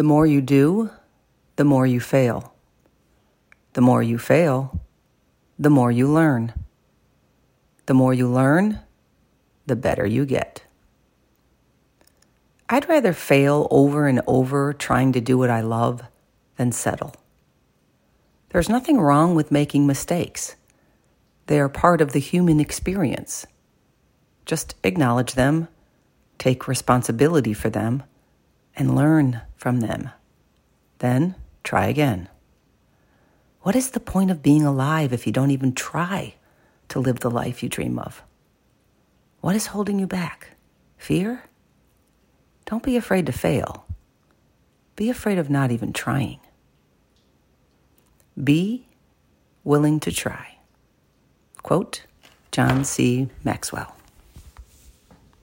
The more you do, the more you fail. The more you fail, the more you learn. The more you learn, the better you get. I'd rather fail over and over trying to do what I love than settle. There's nothing wrong with making mistakes. They are part of the human experience. Just acknowledge them, take responsibility for them, and learn from them. Then try again. What is the point of being alive if you don't even try to live the life you dream of? What is holding you back? Fear? Don't be afraid to fail. Be afraid of not even trying. Be willing to try. Quote John C. Maxwell.